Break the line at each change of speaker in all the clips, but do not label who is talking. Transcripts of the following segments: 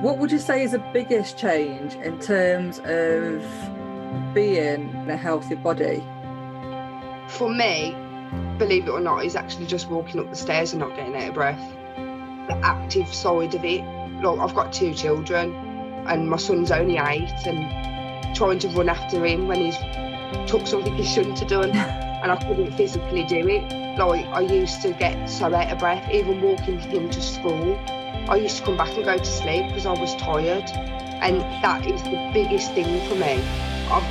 What would you say is the biggest change in terms of being in a healthy body?
For me, believe it or not, is actually just walking up the stairs and not getting out of breath. The active side of it. Like I've got two children, and my son's only eight, and trying to run after him when he's took something he shouldn't have done, and I couldn't physically do it. Like I used to get so out of breath, even walking him to school. I used to come back and go to sleep because I was tired, and that is the biggest thing for me. I've,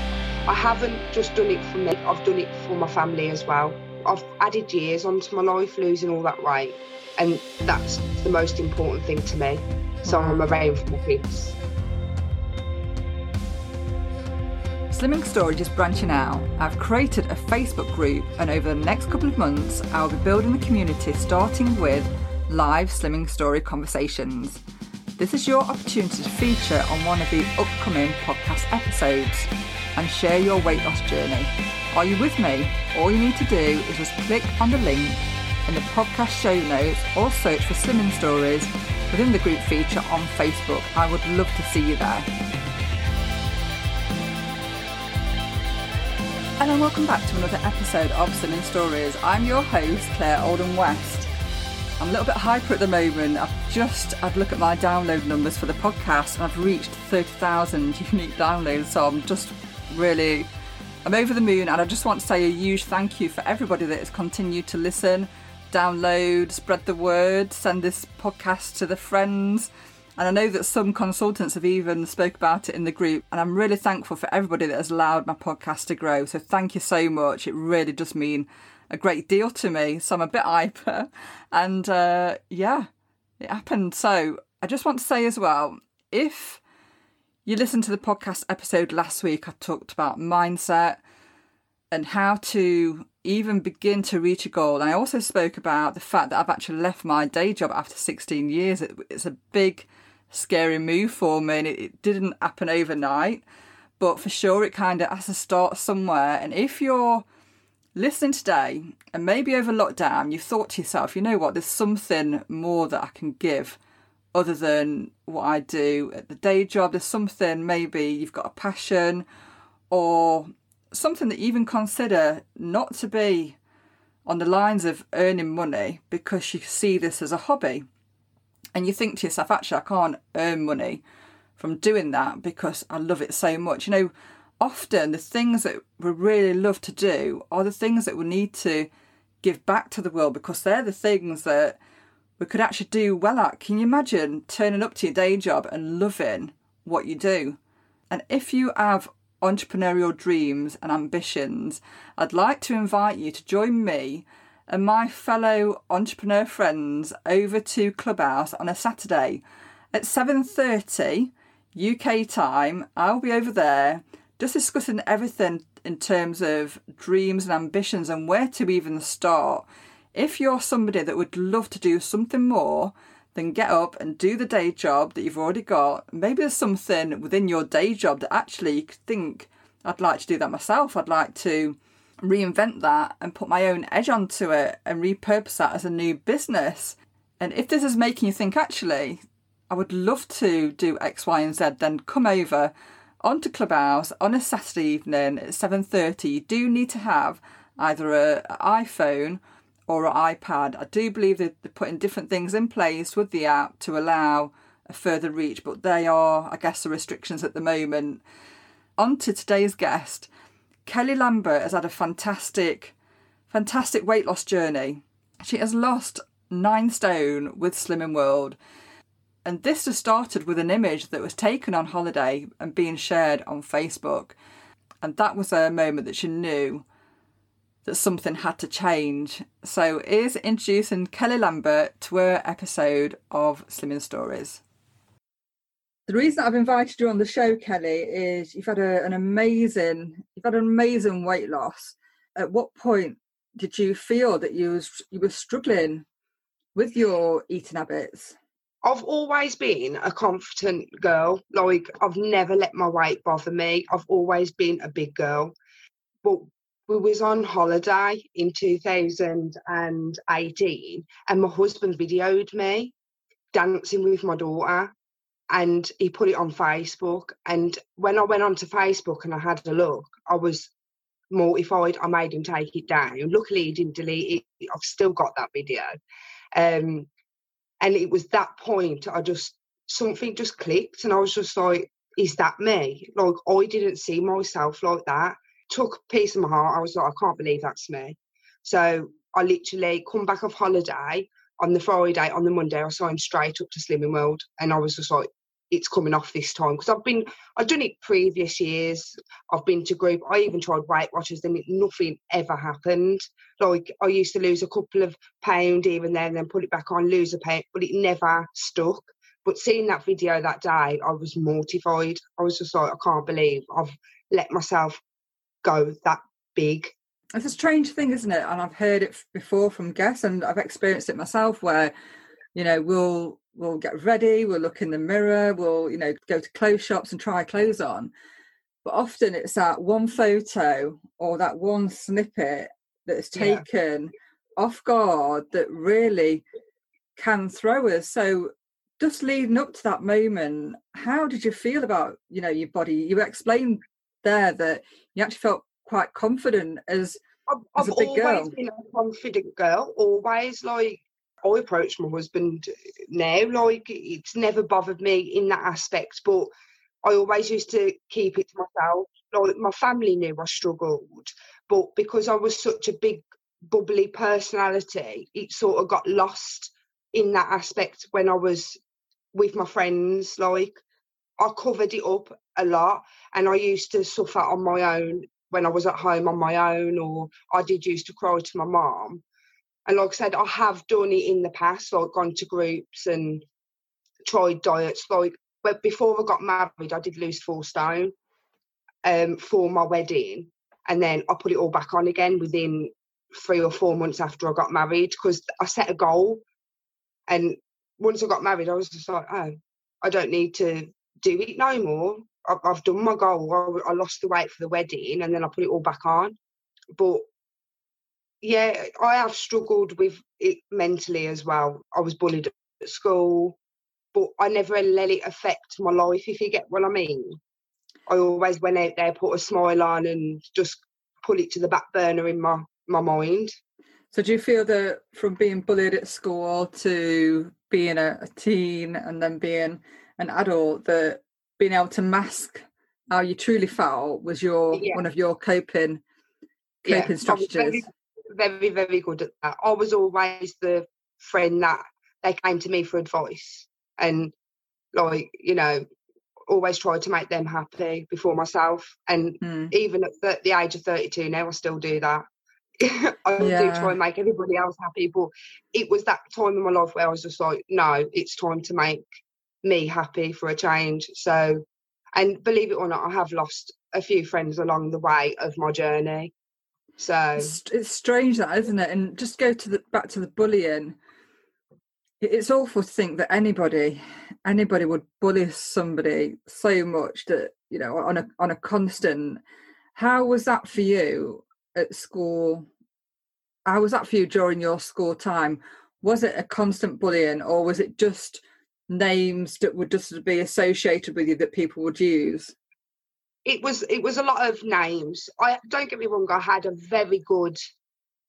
I haven't just done it for me; I've done it for my family as well. I've added years onto my life, losing all that weight, and that's the most important thing to me. So I'm around for my kids.
Slimming Stories is branching out. I've created a Facebook group, and over the next couple of months, I'll be building the community starting with live Slimming Story conversations. This is your opportunity to feature on one of the upcoming podcast episodes and share your weight loss journey. Are you with me? All you need to do is just click on the link in the podcast show notes or search for Slimming Stories within the group feature on Facebook. I would love to see you there. And welcome back to another episode of Slimming Stories. I'm your host, Claire Oldham West. I'm a little bit hyper at the moment. I've just had a look at my download numbers for the podcast and I've reached 30,000 unique downloads. So I'm just really, I'm over the moon and I just want to say a huge thank you for everybody that has continued to listen, download, spread the word, send this podcast to the friends. And I know that some consultants have even spoke about it in the group. And I'm really thankful for everybody that has allowed my podcast to grow. So thank you so much. It really does mean a great deal to me. So I'm a bit hyper. And uh, yeah, it happened. So I just want to say as well if you listened to the podcast episode last week, I talked about mindset and how to even begin to reach a goal. And I also spoke about the fact that I've actually left my day job after 16 years. It, it's a big, scary move for me, and it, it didn't happen overnight. But for sure, it kind of has to start somewhere. And if you're listening today and maybe over lockdown you've thought to yourself you know what? There's something more that i can give other than what i do at the day job. There's something maybe you've got a passion or something that you even consider not to be on the lines of earning money because you see this as a hobby. And you think to yourself actually i can't earn money from doing that because i love it so much. You know often the things that we really love to do are the things that we need to give back to the world because they're the things that we could actually do well at. Can you imagine turning up to your day job and loving what you do? And if you have entrepreneurial dreams and ambitions, I'd like to invite you to join me and my fellow entrepreneur friends over to Clubhouse on a Saturday at 7:30 UK time. I'll be over there just discussing everything in terms of dreams and ambitions and where to even start. If you're somebody that would love to do something more, then get up and do the day job that you've already got. Maybe there's something within your day job that actually you could think, I'd like to do that myself. I'd like to reinvent that and put my own edge onto it and repurpose that as a new business. And if this is making you think, actually, I would love to do X, Y, and Z, then come over onto Clubhouse on a Saturday evening at 7.30, you do need to have either an iPhone or an iPad. I do believe they're putting different things in place with the app to allow a further reach, but they are, I guess, the restrictions at the moment. On to today's guest. Kelly Lambert has had a fantastic, fantastic weight loss journey. She has lost nine stone with Slimming World and this just started with an image that was taken on holiday and being shared on Facebook. And that was a moment that she knew that something had to change. So, here's introducing Kelly Lambert to her episode of Slimming Stories. The reason I've invited you on the show, Kelly, is you've had a, an amazing, you've had an amazing weight loss. At what point did you feel that you was you were struggling with your eating habits?
I've always been a confident girl. Like I've never let my weight bother me. I've always been a big girl. But we was on holiday in 2018 and my husband videoed me dancing with my daughter and he put it on Facebook. And when I went onto Facebook and I had a look, I was mortified. I made him take it down. Luckily, he didn't delete it. I've still got that video. Um, and it was that point I just something just clicked, and I was just like, "Is that me?" Like I didn't see myself like that. Took a piece of my heart. I was like, "I can't believe that's me." So I literally come back off holiday on the Friday. On the Monday, I signed straight up to Slimming World, and I was just like, it's coming off this time because I've been I've done it previous years. I've been to group. I even tried Weight Watchers, and nothing ever happened. Like I used to lose a couple of pound even then, and then put it back on, lose a pound, but it never stuck. But seeing that video that day, I was mortified. I was just like, I can't believe I've let myself go that big.
It's a strange thing, isn't it? And I've heard it before from guests, and I've experienced it myself, where you know we'll we'll get ready, we'll look in the mirror, we'll, you know, go to clothes shops and try clothes on. But often it's that one photo or that one snippet that's taken yeah. off guard that really can throw us. So just leading up to that moment, how did you feel about, you know, your body? You explained there that you actually felt quite confident as,
I've, as a big girl. always been a confident girl, always like I approach my husband now. Like it's never bothered me in that aspect, but I always used to keep it to myself. Like my family knew I struggled, but because I was such a big bubbly personality, it sort of got lost in that aspect when I was with my friends. Like I covered it up a lot, and I used to suffer on my own when I was at home on my own, or I did used to cry to my mom. And like I said, I have done it in the past, like gone to groups and tried diets. Like, but before I got married, I did lose four stone um, for my wedding, and then I put it all back on again within three or four months after I got married because I set a goal. And once I got married, I was just like, oh, I don't need to do it no more. I've done my goal. I lost the weight for the wedding, and then I put it all back on. But yeah, I have struggled with it mentally as well. I was bullied at school, but I never let it affect my life, if you get what I mean. I always went out there, put a smile on, and just put it to the back burner in my, my mind.
So, do you feel that from being bullied at school to being a, a teen and then being an adult, that being able to mask how you truly felt was your yeah. one of your coping coping yeah, strategies?
Very, very good at that. I was always the friend that they came to me for advice and like, you know, always tried to make them happy before myself. And mm. even at the, the, age of 32 now, I still do that. I yeah. do try and make everybody else happy, but it was that time in my life where I was just like, no, it's time to make me happy for a change. So, and believe it or not, I have lost a few friends along the way of my journey. So
it's, it's strange that, isn't it? And just go to the back to the bullying. It's awful to think that anybody, anybody would bully somebody so much that you know on a on a constant. How was that for you at school? How was that for you during your school time? Was it a constant bullying, or was it just names that would just be associated with you that people would use?
It was it was a lot of names. I don't get me wrong, I had a very good,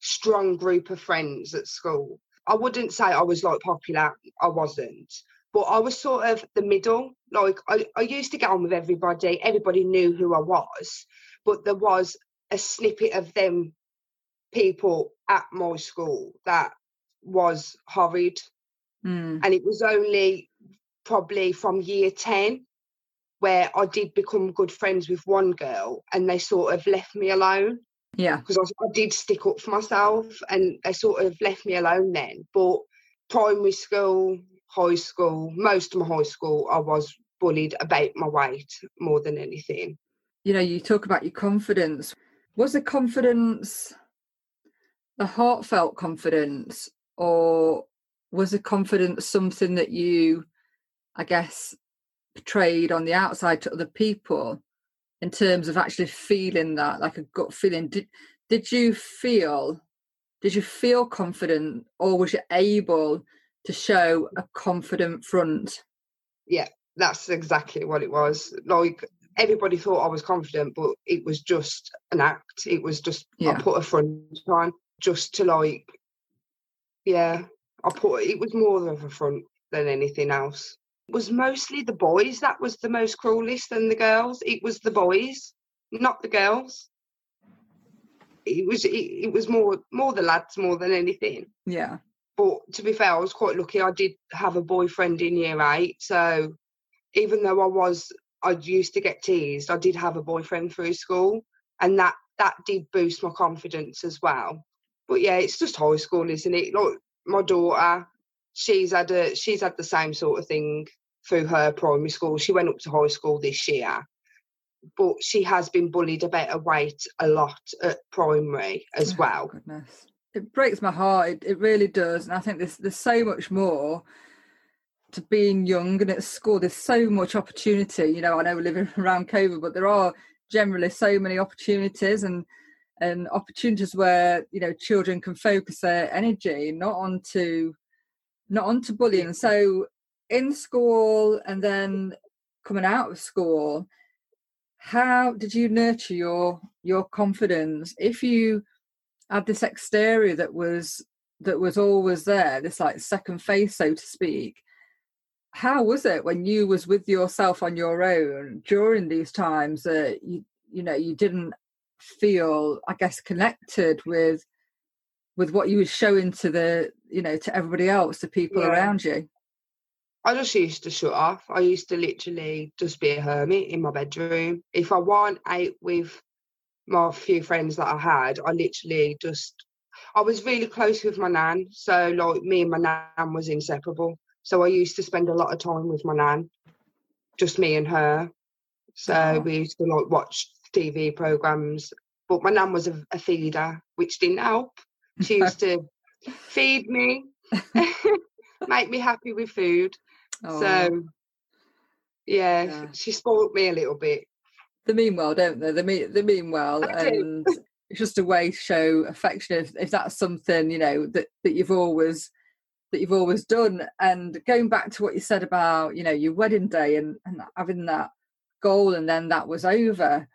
strong group of friends at school. I wouldn't say I was like popular, I wasn't. But I was sort of the middle. Like I, I used to get on with everybody, everybody knew who I was, but there was a snippet of them people at my school that was horrid. Mm. And it was only probably from year 10 where I did become good friends with one girl and they sort of left me alone.
Yeah.
Because I, I, did stick up for myself and they sort of left me alone then. But primary school, high school, most of my high school, I was bullied about my weight more than anything.
You know, you talk about your confidence. Was the confidence a heartfelt confidence or was the confidence something that you, I guess, portrayed on the outside to other people in terms of actually feeling that like a gut feeling did did you feel did you feel confident or was you able to show a confident front
yeah That's exactly what it was. Like everybody thought I was confident, but it was just an act. It was just
Yeah.
I put a front on just to like, yeah. I put it was more of a front than anything else. Was mostly the boys that was the most cruelest than the girls. It was the boys, not the girls. It was it, it was more more the lads more than anything.
Yeah.
But to be fair, I was quite lucky. I did have a boyfriend in year eight, so even though I was I used to get teased, I did have a boyfriend through school, and that that did boost my confidence as well. But yeah, it's just high school, isn't it? Like my daughter, she's had a she's had the same sort of thing through her primary school. She went up to high school this year, but she has been bullied about her weight a lot at primary as
Oh,
well.
Goodness. It breaks my heart. It, it really does. And I think there's there's so much more to being young and at school. There's so much opportunity. You know, I know we're living around COVID, but there are generally so many opportunities and and opportunities where you know children can focus their energy not onto not onto bullying. So in school and then coming out of school, how did you nurture your your confidence if you had this exterior that was that was always there this like second face so to speak how was it when you was with yourself on your own during these times that you you know you didn't feel i guess connected with with what you were showing to the you know to everybody else to people
Yeah.
around you
I just used to shut off. I used to literally just be a hermit in my bedroom. If I weren't out with my few friends that I had, I literally just I was really close with my nan. So like me and my nan was inseparable. So I used to spend a lot of time with my nan. Just me and her. So
Aw.
we used to like watch TV programs. But my nan was a, a feeder, which didn't help. She used to feed me, make me happy with food.
Oh.
So, yeah,
Yeah.
she spoiled me a little bit.
they mean well, don't they? They mean they mean well, and it's just a way to show affection if, if that's something you know that that you've always that you've always done. And going back to what you said about you know your wedding day and, and having that goal, and then that was over.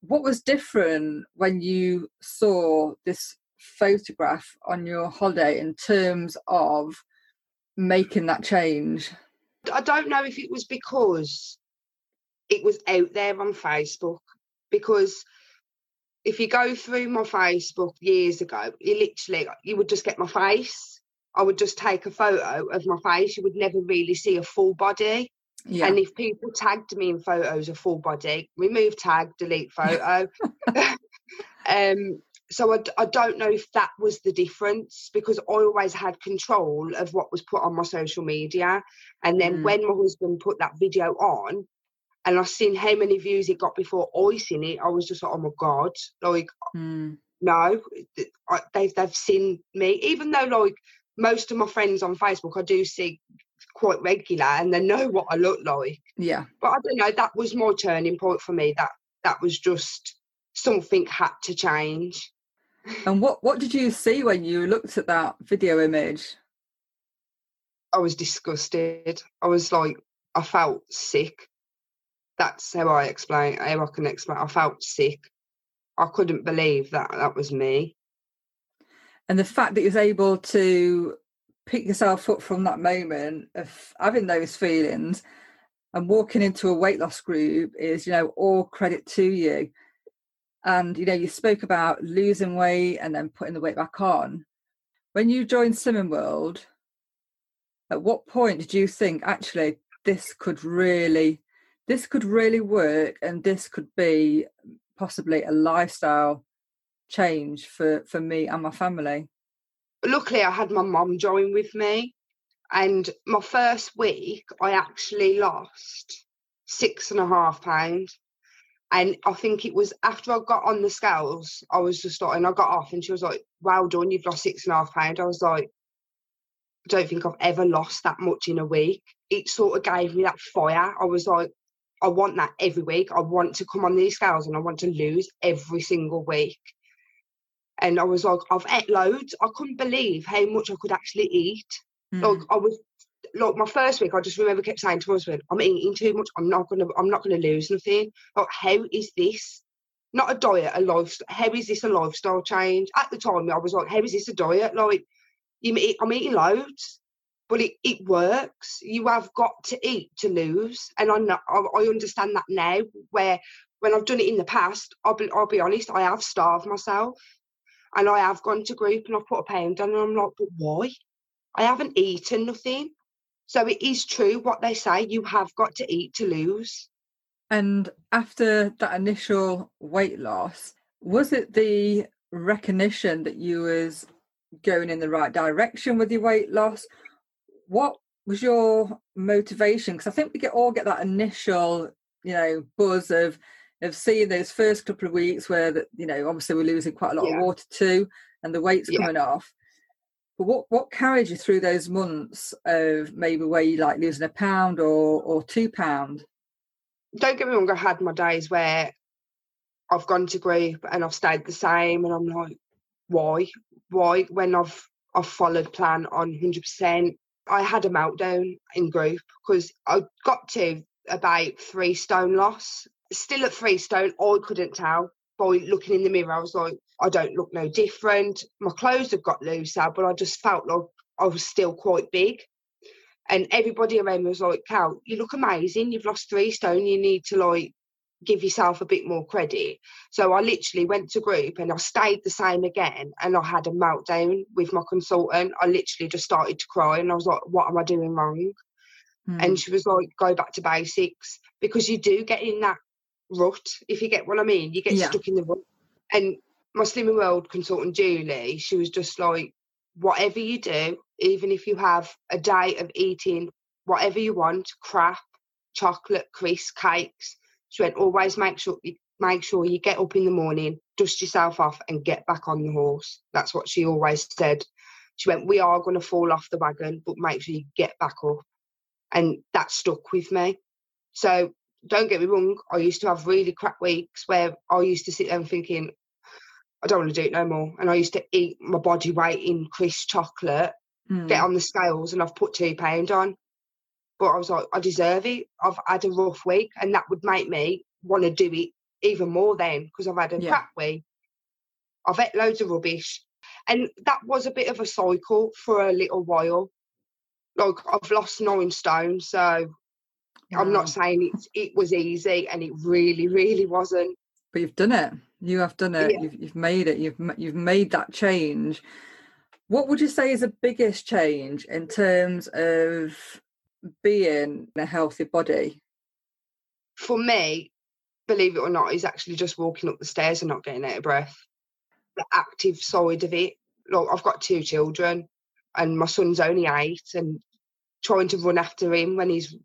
What was different when you saw this photograph on your holiday in terms of making that change?
I don't know if it was because it was out there on Facebook. Because if you go through my Facebook years ago, you literally you would just get my face. I would just take a photo of my face. You would never really see a full body.
Yeah,
And if people tagged me in photos of full body, remove tag, delete photo. um, so I don't know if that was the difference because I always had control of what was put on my social media. And then
Mm.
when my husband put that video on, and I seen how many views it got before I seen it, I was just like, oh my god, like
Mm,
no, I- they've they've seen me. Even though like most of my friends on Facebook, I do see quite regular, and they know what I look like
yeah.
but I don't know. That was my turning point for me. That that was just something had to change.
And what what did you see when you looked at that video image?
I was disgusted. I was like, I felt sick. That's how I explain. How I can explain. I felt sick. I couldn't believe that that was me.
and the fact that you was able to pick yourself up from that moment of having those feelings and walking into a weight loss group is you know all credit to you and you know you spoke about losing weight and then putting the weight back on when you joined slimming world at what point did you think actually this could really this could really work and this could be possibly a lifestyle change for for me and my family
Luckily, I had my mum join with me, and my first week, I actually lost six and a half pounds. And I think it was after I got on the scales, I was just like, and I got off, and she was like, "Well done, you've lost six and a half pounds." I was like, I don't think I've ever lost that much in a week. It sort of gave me that fire. I was like, I want that every week. I want to come on these scales and I want to lose every single week. And I was like, I've ate loads. I couldn't believe how much I could actually eat.
Mm.
Like I was like my first week, I just remember kept saying to my husband, "I'm eating too much. I'm not gonna. I'm not gonna lose nothing. Like, how is this? Not a diet, a lifestyle. How is this a lifestyle change? At the time, I was like, how is this a diet? Like, I'm eating loads, but it, it works. You have got to eat to lose, and I know, I, I understand that now. Where when I've done it in the past, I'll be, I'll be honest, I have starved myself, and I have gone to group and I've put a pound on, and I'm like, but why? I haven't eaten nothing. So it is true what they say. You have got to eat to lose.
And after that initial weight loss, was it the recognition that you was going in the right direction with your weight loss? What was your motivation? Because I think we get all get that initial, you know, buzz of of seeing those first couple of weeks where that you know obviously we're losing quite a lot yeah. of water too, and the weight's yeah. coming off. What what carried you through those months of maybe where you like losing a pound or or two pound?
don't get me wrong, I had my days where I've gone to group and I've stayed the same, and I'm like, why? Why? When I've I've followed plan on 100%. I had a meltdown in group because I got to about three stone loss. Still at three stone, I couldn't tell by looking in the mirror. I was like, I don't look no different. My clothes have got looser, but I just felt like I was still quite big. And everybody around me was like, Cal, you look amazing. You've lost three stone. You need to like give yourself a bit more credit. So I literally went to group and I stayed the same again and I had a meltdown with my consultant. I literally just started to cry and I was like, what am I doing wrong? Mm. And she was like, go back to basics because you do get in that rut, if you get what I mean. You get yeah. stuck in the rut. And my Slimming World consultant, Julie, she was just like, whatever you do, even if you have a day of eating whatever you want, crap, chocolate, crisps, cakes, she went, always make sure you make sure you get up in the morning, dust yourself off and get back on the horse. That's what she always said. She went, We are gonna fall off the wagon, but make sure you get back up. And that stuck with me. So don't get me wrong, I used to have really crap weeks where I used to sit there and thinking, I don't want to do it no more. And I used to eat my body weight in crisp chocolate, mm. get on the scales, and I've put two pounds on. But I was like, I deserve it. I've had a rough week, and that would make me want to do it even more then because I've had a yeah. crap week. I've ate loads of rubbish. And that was a bit of a cycle for a little while. Like I've lost nine stone, so I'm not saying it, it was easy, and it really, really wasn't.
But you've done it. You have done it. Yeah. You've, you've made it. You've you've made that change. What would you say is the biggest change in terms of being a healthy body?
For me, believe it or not, is actually just walking up the stairs and not getting out of breath. The active side of it. Like I've got two children, and my son's only eight, and trying to run after him when he's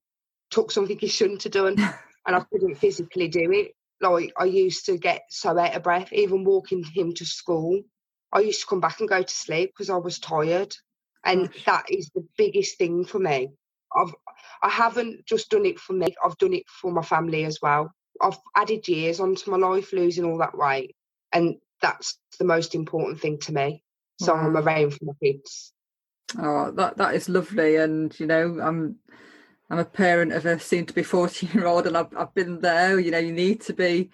took something he shouldn't have done, and I couldn't physically do it like I used to get so out of breath, even walking him to school. I used to come back and go to sleep because I was tired. And Gosh. that is the biggest thing for me. I've I haven't just done it for me, I've done it for my family as well. I've added years onto my life, losing all that weight. And that's the most important thing to me. So wow. I'm around for my kids.
Oh, that that is lovely. And you know, I'm I'm a parent of a soon to be 14 year old and I've, I've been there. You know, you need to be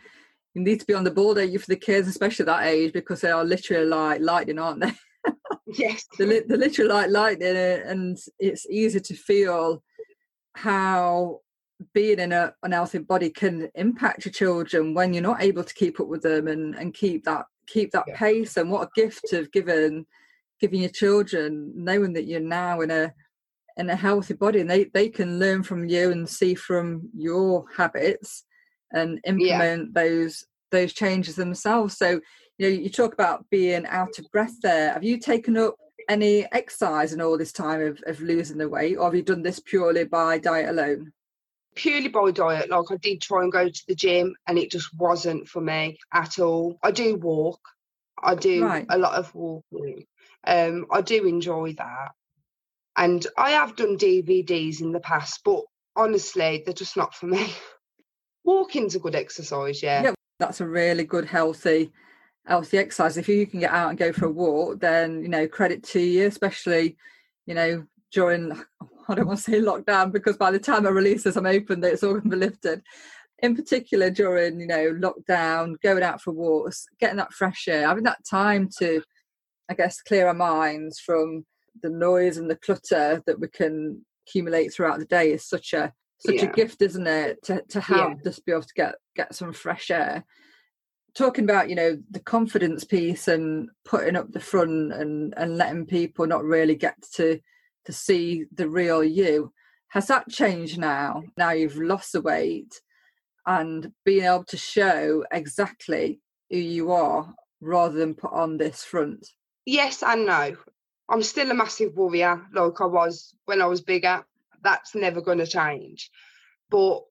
you need to be on the ball, don't you, for the kids, especially that age, because they are literally like lightning, aren't they?
yes.
they're, they're literally like lightning, eh, and it's easy to feel how being in a unhealthy body can impact your children when you're not able to keep up with them and, and keep that keep that yeah. pace. And what a gift of giving giving your children knowing that you're now in a in a healthy body and they, they can learn from you and see from your habits and implement yeah. those those changes themselves. So you know you talk about being out of breath there. Have you taken up any exercise in all this time of, of losing the weight or have you done this purely by diet alone?
Purely by diet. Like i did try and go to the gym and it just wasn't for me at all. I do walk. I do right. a lot of walking. Um i do enjoy that and I have done DVDs in the past, but honestly, they're just not for me. Walking's a good exercise, yeah.
Yeah, that's a really good, healthy, healthy exercise. If you can get out and go for a walk, then you know, credit to you, especially, you know, during I don't want to say lockdown because by the time I release this, I'm open, it's all going to be lifted. In particular, during you know lockdown, going out for walks, getting that fresh air, having that time to, I guess, clear our minds from the noise and the clutter that we can accumulate throughout the day is such a such yeah. a gift, isn't it? To to have yeah. just be able to get get some fresh air. Talking about you know the confidence piece and putting up the front and and letting people not really get to to see the real you. Has that changed now? Now you've lost the weight and being able to show exactly who you are rather than put on this front?
Yes and no. I'm still a massive warrior like I was when I was bigger that's never going to change. But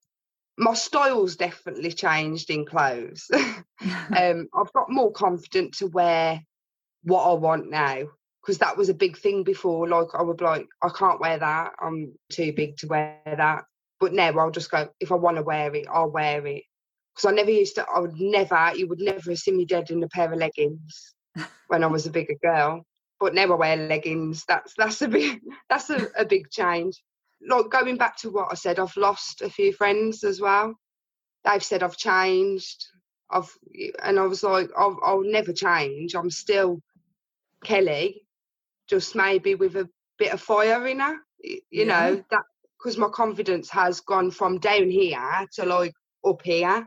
my style's definitely changed in clothes. um, I've got more confident to wear what I want now because that was a big thing before. Like I would like, I can't wear that. I'm too big to wear that. But now I'll just go. If I want to wear it, I'll wear it. Because I never used to. I would never. You would never see me dead in a pair of leggings when I was a bigger girl. But now I wear leggings. That's that's a big that's a, a big change like going back to what I said, I've lost a few friends as well. They've said I've changed. I've and I was like, I'll, I'll never change. I'm still Kelly, just maybe with a bit of fire in her. You yeah. know that because my confidence has gone from down here to like up here.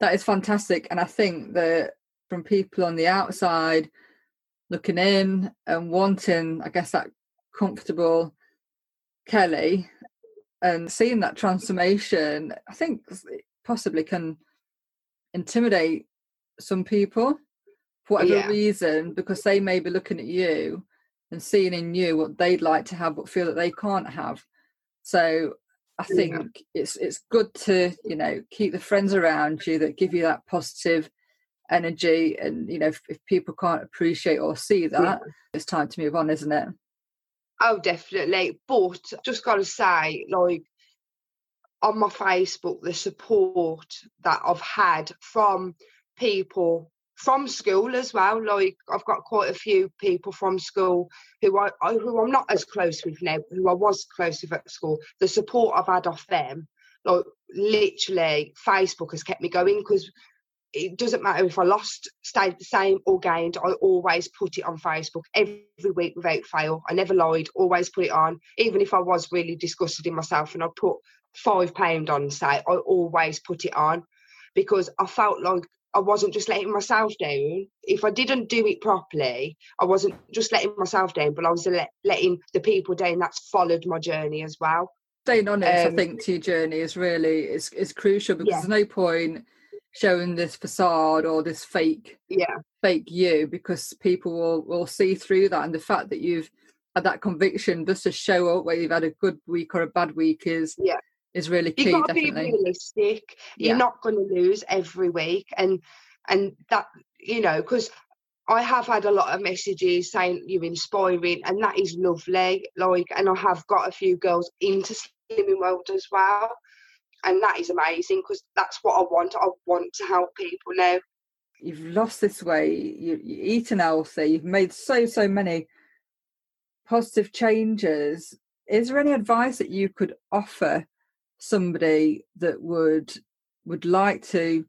That is fantastic, and I think that from people on the outside looking in and wanting, I guess, that comfortable Kelly and seeing that transformation, I think possibly can intimidate some people for whatever yeah. reason because they may be looking at you and seeing in you what they'd like to have but feel that they can't have. So I think yeah. it's it's good to you know keep the friends around you that give you that positive energy and you know if, if people can't appreciate or see that yeah. it's time to move on isn't it
Oh, definitely. But just got to say, like, on my Facebook, the support that I've had from people from school as well. Like, I've got quite a few people from school who I who I'm not as close with now, who I was close with at school. The support I've had off them, like, literally, Facebook has kept me going because it doesn't matter if I lost, stayed the same, or gained. I always put it on Facebook every week without fail. I never lied. Always put it on, even if I was really disgusted in myself. And I put five pound on, say I always put it on because I felt like I wasn't just letting myself down. If I didn't do it properly, I wasn't just letting myself down, but I was letting the people down that's followed my journey as well.
Staying honest, um, I think, to your journey is really is is crucial because yeah. there's no point showing this facade or this fake
yeah
fake you because people will will see through that and the fact that you've had that conviction just to show up where you've had a good week or a bad week is
yeah
is really key
you've got to definitely. be realistic you're not going to lose every week and and that you know because I have had a lot of messages saying you're inspiring, and that is lovely. Like, and I have got a few girls into slimming world as well and that is amazing because that's what I want. I want to help people now.
You've lost this weight. You, you've eaten healthy. You've made so so many positive changes. Is there any advice that you could offer somebody that would would like to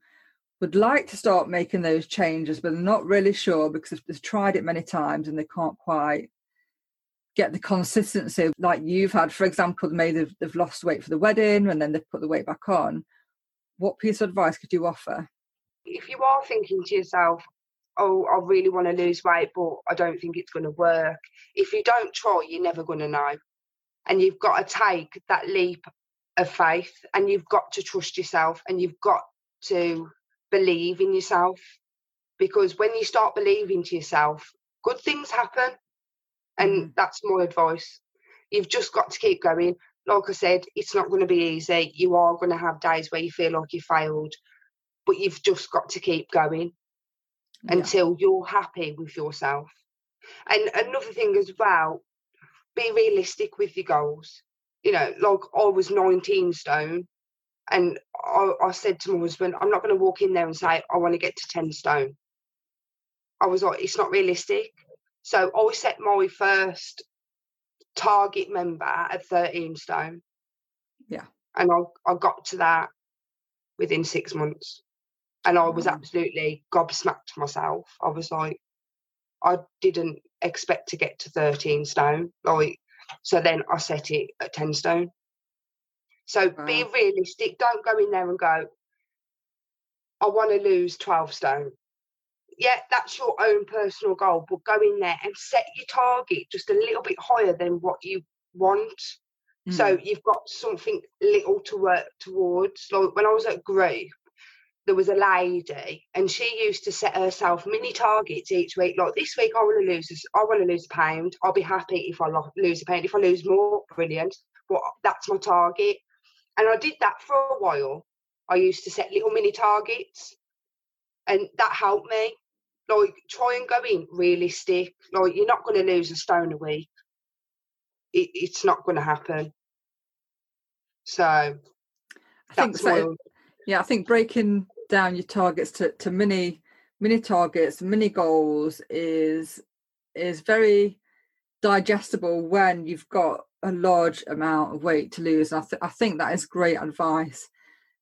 would like to start making those changes, but they're not really sure because they've tried it many times and they can't quite get the consistency like you've had. For example, maybe they've, they've lost weight for the wedding and then they've put the weight back on. What piece of advice could you offer?
If you are thinking to yourself, oh, I really want to lose weight, but I don't think it's going to work. If you don't try, you're never going to know. And you've got to take that leap of faith and you've got to trust yourself and you've got to believe in yourself. Because when you start believing to yourself, good things happen. And mm-hmm. that's my advice. You've just got to keep going. Like I said, it's not going to be easy. You are going to have days where you feel like you failed, but you've just got to keep going yeah. until you're happy with yourself. And another thing as well, be realistic with your goals. You know, like I was 19 stone, and I, I said to my husband, I'm not going to walk in there and say, I want to get to 10 stone. I was like, it's not realistic. So I set my first target member at 13 stone.
Yeah.
And I, I got to that within six months. And I was absolutely gobsmacked myself. I was like, I didn't expect to get to 13 stone. Like, so then I set it at 10 stone. So be realistic. Don't go in there and go, I want to lose 12 stone. Yeah, that's your own personal goal, but go in there and set your target just a little bit higher than what you want. So
Mm.
you've got something little to work towards. Like when I was at group, there was a lady and she used to set herself mini targets each week. Like this week, I want to lose. This, I want to lose a pound. I'll be happy if I lose a pound. If I lose more, brilliant. But that's my target. And I did that for a while. I used to set little mini targets, and that helped me. Like try and go in realistic. Like you're not going to lose a stone a week. It, it's not going to happen. So
I think so. Yeah, I think breaking down your targets to, to mini mini targets, mini goals is is very digestible when you've got a large amount of weight to lose. I, th- I think that is great advice.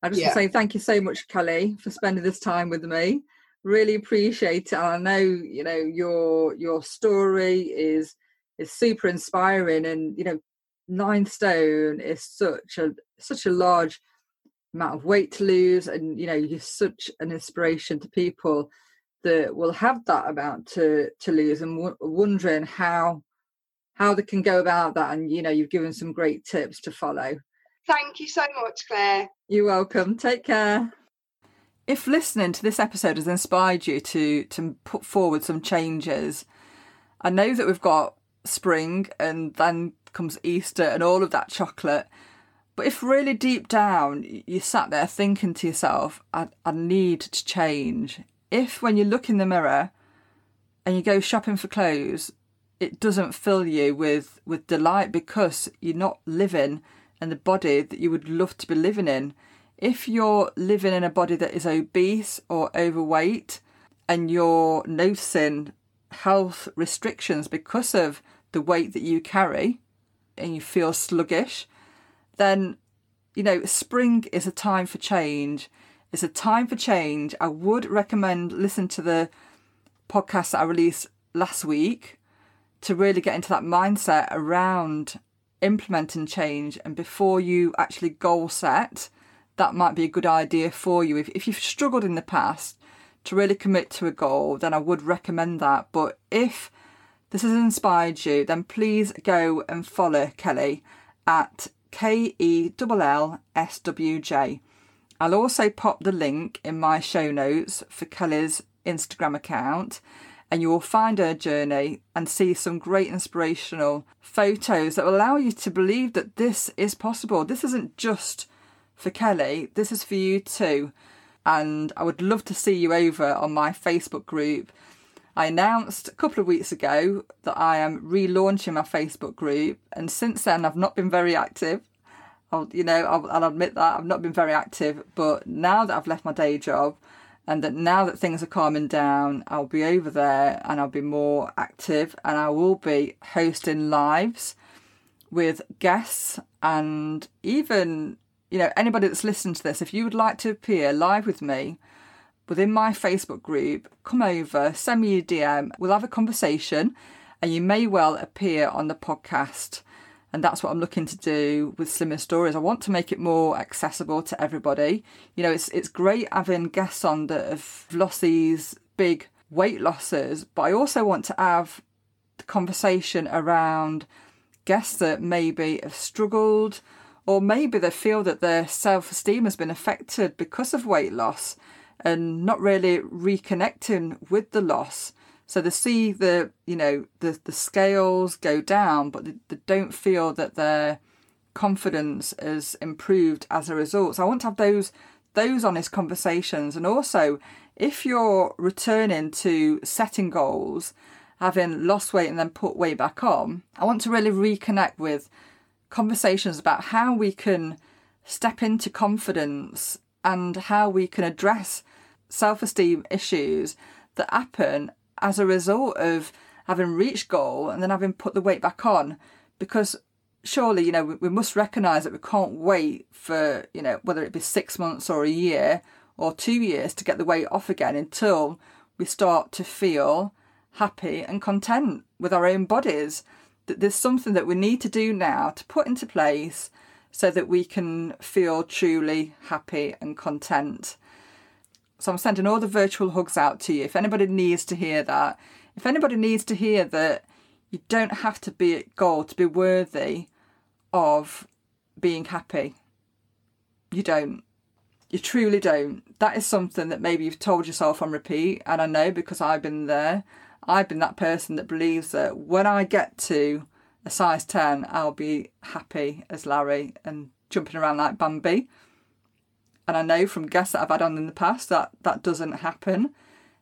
I just want to say thank you so much, Kelly, for spending this time with me. Really appreciate it. And I know you know your your story is is super inspiring, and you know nine stone is such a such a large amount of weight to lose and you know you're such an inspiration to people that will have that amount to to lose and w- wondering how how they can go about that and you know you've given some great tips to follow
Thank you so much, Claire.
you're welcome take care if listening to this episode has inspired you to to put forward some changes i know that we've got spring and then comes easter and all of that chocolate but if really deep down you sat there thinking to yourself, I, I need to change. If when you look in the mirror and you go shopping for clothes, it doesn't fill you with, with delight because you're not living in the body that you would love to be living in. If you're living in a body that is obese or overweight and you're noticing health restrictions because of the weight that you carry and you feel sluggish, then you know spring is a time for change. It's a time for change. I would recommend listen to the podcast that i released last week to really get into that mindset around implementing change and before you actually goal set that might be a good idea for you if, if you've struggled in the past to really commit to a goal then i would recommend that but if this has inspired you, then please go and follow Kelly at K E L L S W J. I'll also pop the link in my show notes for Kelly's Instagram account, and you will find her journey and see some great inspirational photos that will allow you to believe that this is possible. This isn't just for Kelly, this is for you too. And I would love to see you over on my Facebook group. I announced a couple of weeks ago that I am relaunching my Facebook group, and since then I've not been very active. I'll, you know, I'll, I'll admit that I've not been very active. But now that I've left my day job, and that now that things are calming down, I'll be over there and I'll be more active, and I will be hosting lives with guests and even you know anybody that's listened to this. If you would like to appear live with me within my Facebook group, come over, send me a DM, we'll have a conversation, and you may well appear on the podcast. And that's what I'm looking to do with Slimming Stories. I want to make it more accessible to everybody. You know, it's it's great having guests on that have lost these big weight losses, but I also want to have the conversation around guests that maybe have struggled or maybe they feel that their self-esteem has been affected because of weight loss and not really reconnecting with the loss. So they see the you know the the scales go down but they, they don't feel that their confidence has improved as a result. So i want to have those those honest conversations. And also if you're returning to setting goals having lost weight and then put weight back on i want to really reconnect with conversations about how we can step into confidence and how we can address self esteem issues that happen as a result of having reached goal and then having put the weight back on because surely, you know, we, we must recognise that we can't wait for, you know, whether it be six months or a year or two years to get the weight off again until we start to feel happy and content with our own bodies. That there's something that we need to do now to put into place so that we can feel truly happy and content. So I'm sending all the virtual hugs out to you. If anybody needs to hear that, if anybody needs to hear that you don't have to be at goal to be worthy of being happy, you don't. You truly don't. That is something that maybe you've told yourself on repeat, and I know because I've been there. I've been that person that believes that when I get to a size 10, I'll be happy as Larry and jumping around like Bambi. And I know from guests that I've had on in the past that that doesn't happen.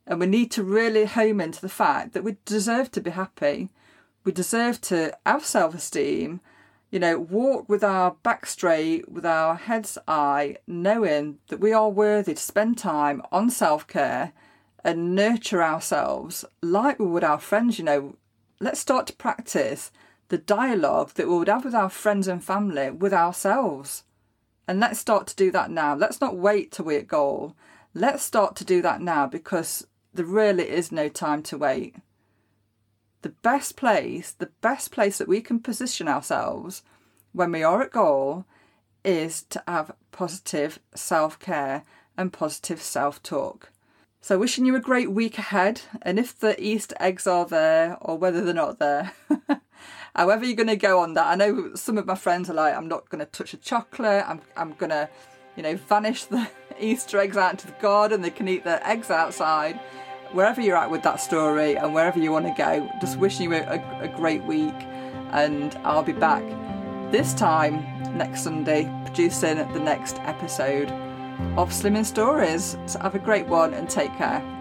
And we need to really home into the fact that we deserve to be happy. We deserve to have self esteem you know, walk with our back straight, with our heads high, knowing that we are worthy to spend time on self care and nurture ourselves like we would our friends. You know, let's start to practice the dialogue that we would have with our friends and family with ourselves. And let's start to do that now. Let's not wait till we're at goal. Let's start to do that now because there really is no time to wait the best place, the best place that we can position ourselves when we are at goal is to have positive self care and positive self talk. So, wishing you a great week ahead. And if the Easter eggs are there or whether they're not there, however you're going to go on that, I know some of my friends are like, I'm not going to touch a chocolate, I'm, I'm going to, you know, vanish the Easter eggs out into the garden, they can eat the eggs outside wherever you're at with that story and wherever you want to go, just wishing you a, a, a great week. And I'll be back this time next Sunday producing the next episode of Slimming Stories. So have a great one and take care.